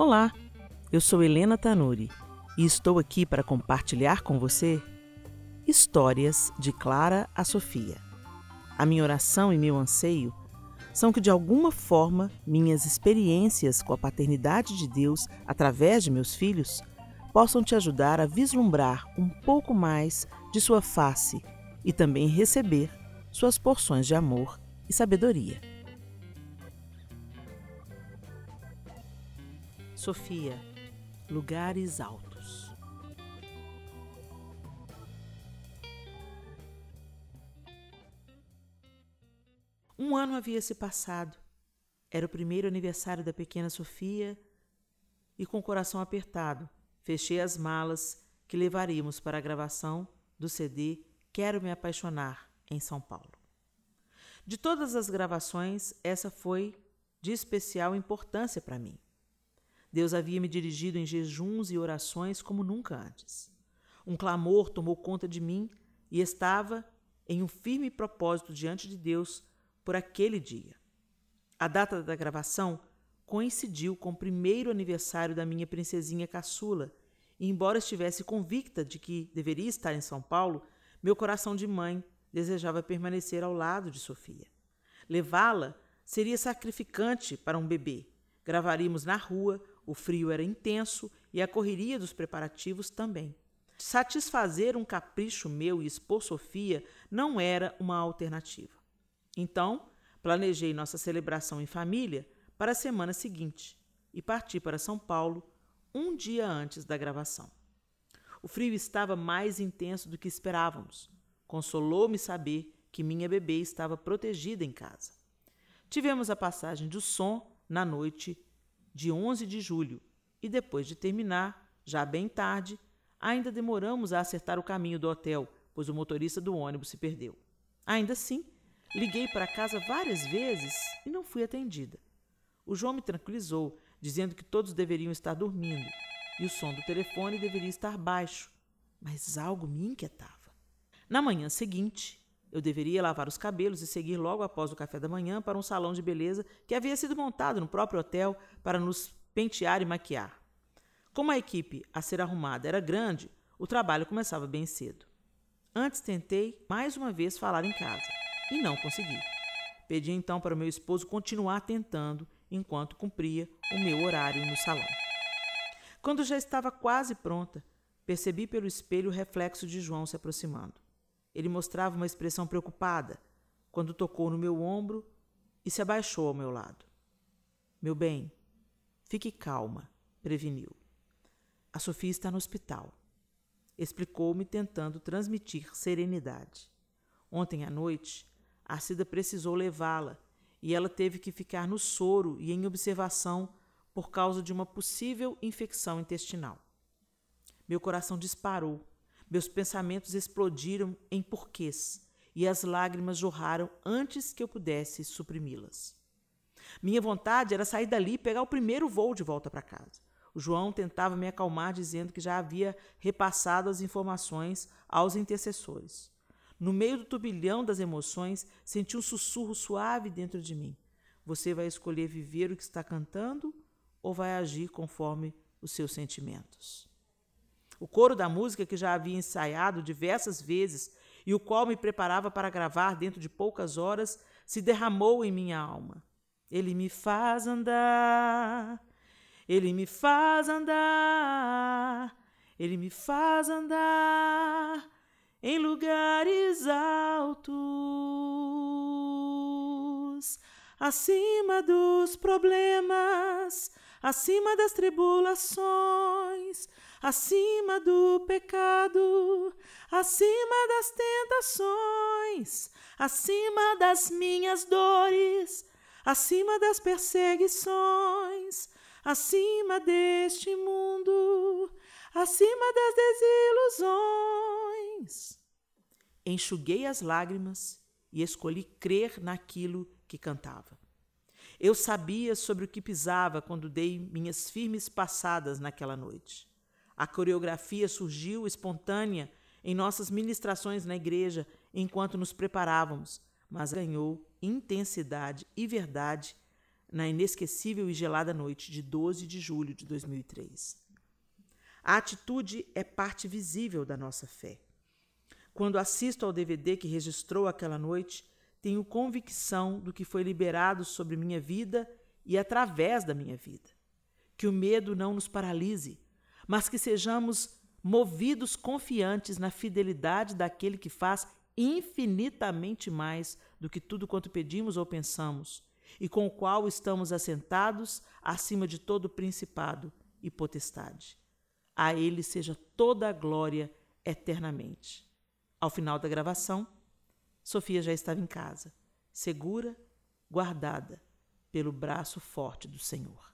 Olá, eu sou Helena Tanuri e estou aqui para compartilhar com você histórias de Clara a Sofia. A minha oração e meu anseio são que, de alguma forma, minhas experiências com a paternidade de Deus através de meus filhos possam te ajudar a vislumbrar um pouco mais de sua face e também receber suas porções de amor e sabedoria. Sofia, lugares altos. Um ano havia se passado. Era o primeiro aniversário da pequena Sofia e, com o coração apertado, fechei as malas que levaríamos para a gravação do CD Quero Me Apaixonar em São Paulo. De todas as gravações, essa foi de especial importância para mim. Deus havia me dirigido em jejuns e orações como nunca antes. Um clamor tomou conta de mim e estava em um firme propósito diante de Deus por aquele dia. A data da gravação coincidiu com o primeiro aniversário da minha princesinha caçula, e embora estivesse convicta de que deveria estar em São Paulo, meu coração de mãe desejava permanecer ao lado de Sofia. Levá-la seria sacrificante para um bebê. Gravaríamos na rua o frio era intenso e a correria dos preparativos também. Satisfazer um capricho meu e expor Sofia não era uma alternativa. Então, planejei nossa celebração em família para a semana seguinte e parti para São Paulo um dia antes da gravação. O frio estava mais intenso do que esperávamos. Consolou-me saber que minha bebê estava protegida em casa. Tivemos a passagem do som na noite de 11 de julho, e depois de terminar, já bem tarde, ainda demoramos a acertar o caminho do hotel, pois o motorista do ônibus se perdeu. Ainda assim, liguei para casa várias vezes e não fui atendida. O João me tranquilizou, dizendo que todos deveriam estar dormindo e o som do telefone deveria estar baixo, mas algo me inquietava. Na manhã seguinte, eu deveria lavar os cabelos e seguir logo após o café da manhã para um salão de beleza que havia sido montado no próprio hotel para nos pentear e maquiar. Como a equipe a ser arrumada era grande, o trabalho começava bem cedo. Antes tentei mais uma vez falar em casa e não consegui. Pedi então para o meu esposo continuar tentando enquanto cumpria o meu horário no salão. Quando já estava quase pronta, percebi pelo espelho o reflexo de João se aproximando. Ele mostrava uma expressão preocupada quando tocou no meu ombro e se abaixou ao meu lado. Meu bem, fique calma, preveniu. A Sofia está no hospital. Explicou-me, tentando transmitir serenidade. Ontem à noite, a Cida precisou levá-la e ela teve que ficar no soro e em observação por causa de uma possível infecção intestinal. Meu coração disparou meus pensamentos explodiram em porquês e as lágrimas jorraram antes que eu pudesse suprimi-las. Minha vontade era sair dali e pegar o primeiro voo de volta para casa. O João tentava me acalmar, dizendo que já havia repassado as informações aos intercessores. No meio do turbilhão das emoções, senti um sussurro suave dentro de mim. Você vai escolher viver o que está cantando ou vai agir conforme os seus sentimentos? O coro da música que já havia ensaiado diversas vezes e o qual me preparava para gravar dentro de poucas horas se derramou em minha alma. Ele me faz andar, ele me faz andar, ele me faz andar em lugares altos, acima dos problemas, acima das tribulações acima do pecado, acima das tentações, acima das minhas dores, acima das perseguições, acima deste mundo, acima das desilusões. Enxuguei as lágrimas e escolhi crer naquilo que cantava. Eu sabia sobre o que pisava quando dei minhas firmes passadas naquela noite. A coreografia surgiu espontânea em nossas ministrações na igreja enquanto nos preparávamos, mas ganhou intensidade e verdade na inesquecível e gelada noite de 12 de julho de 2003. A atitude é parte visível da nossa fé. Quando assisto ao DVD que registrou aquela noite, tenho convicção do que foi liberado sobre minha vida e através da minha vida. Que o medo não nos paralise, mas que sejamos movidos confiantes na fidelidade daquele que faz infinitamente mais do que tudo quanto pedimos ou pensamos, e com o qual estamos assentados acima de todo principado e potestade. A ele seja toda a glória eternamente. Ao final da gravação, Sofia já estava em casa, segura, guardada pelo braço forte do Senhor.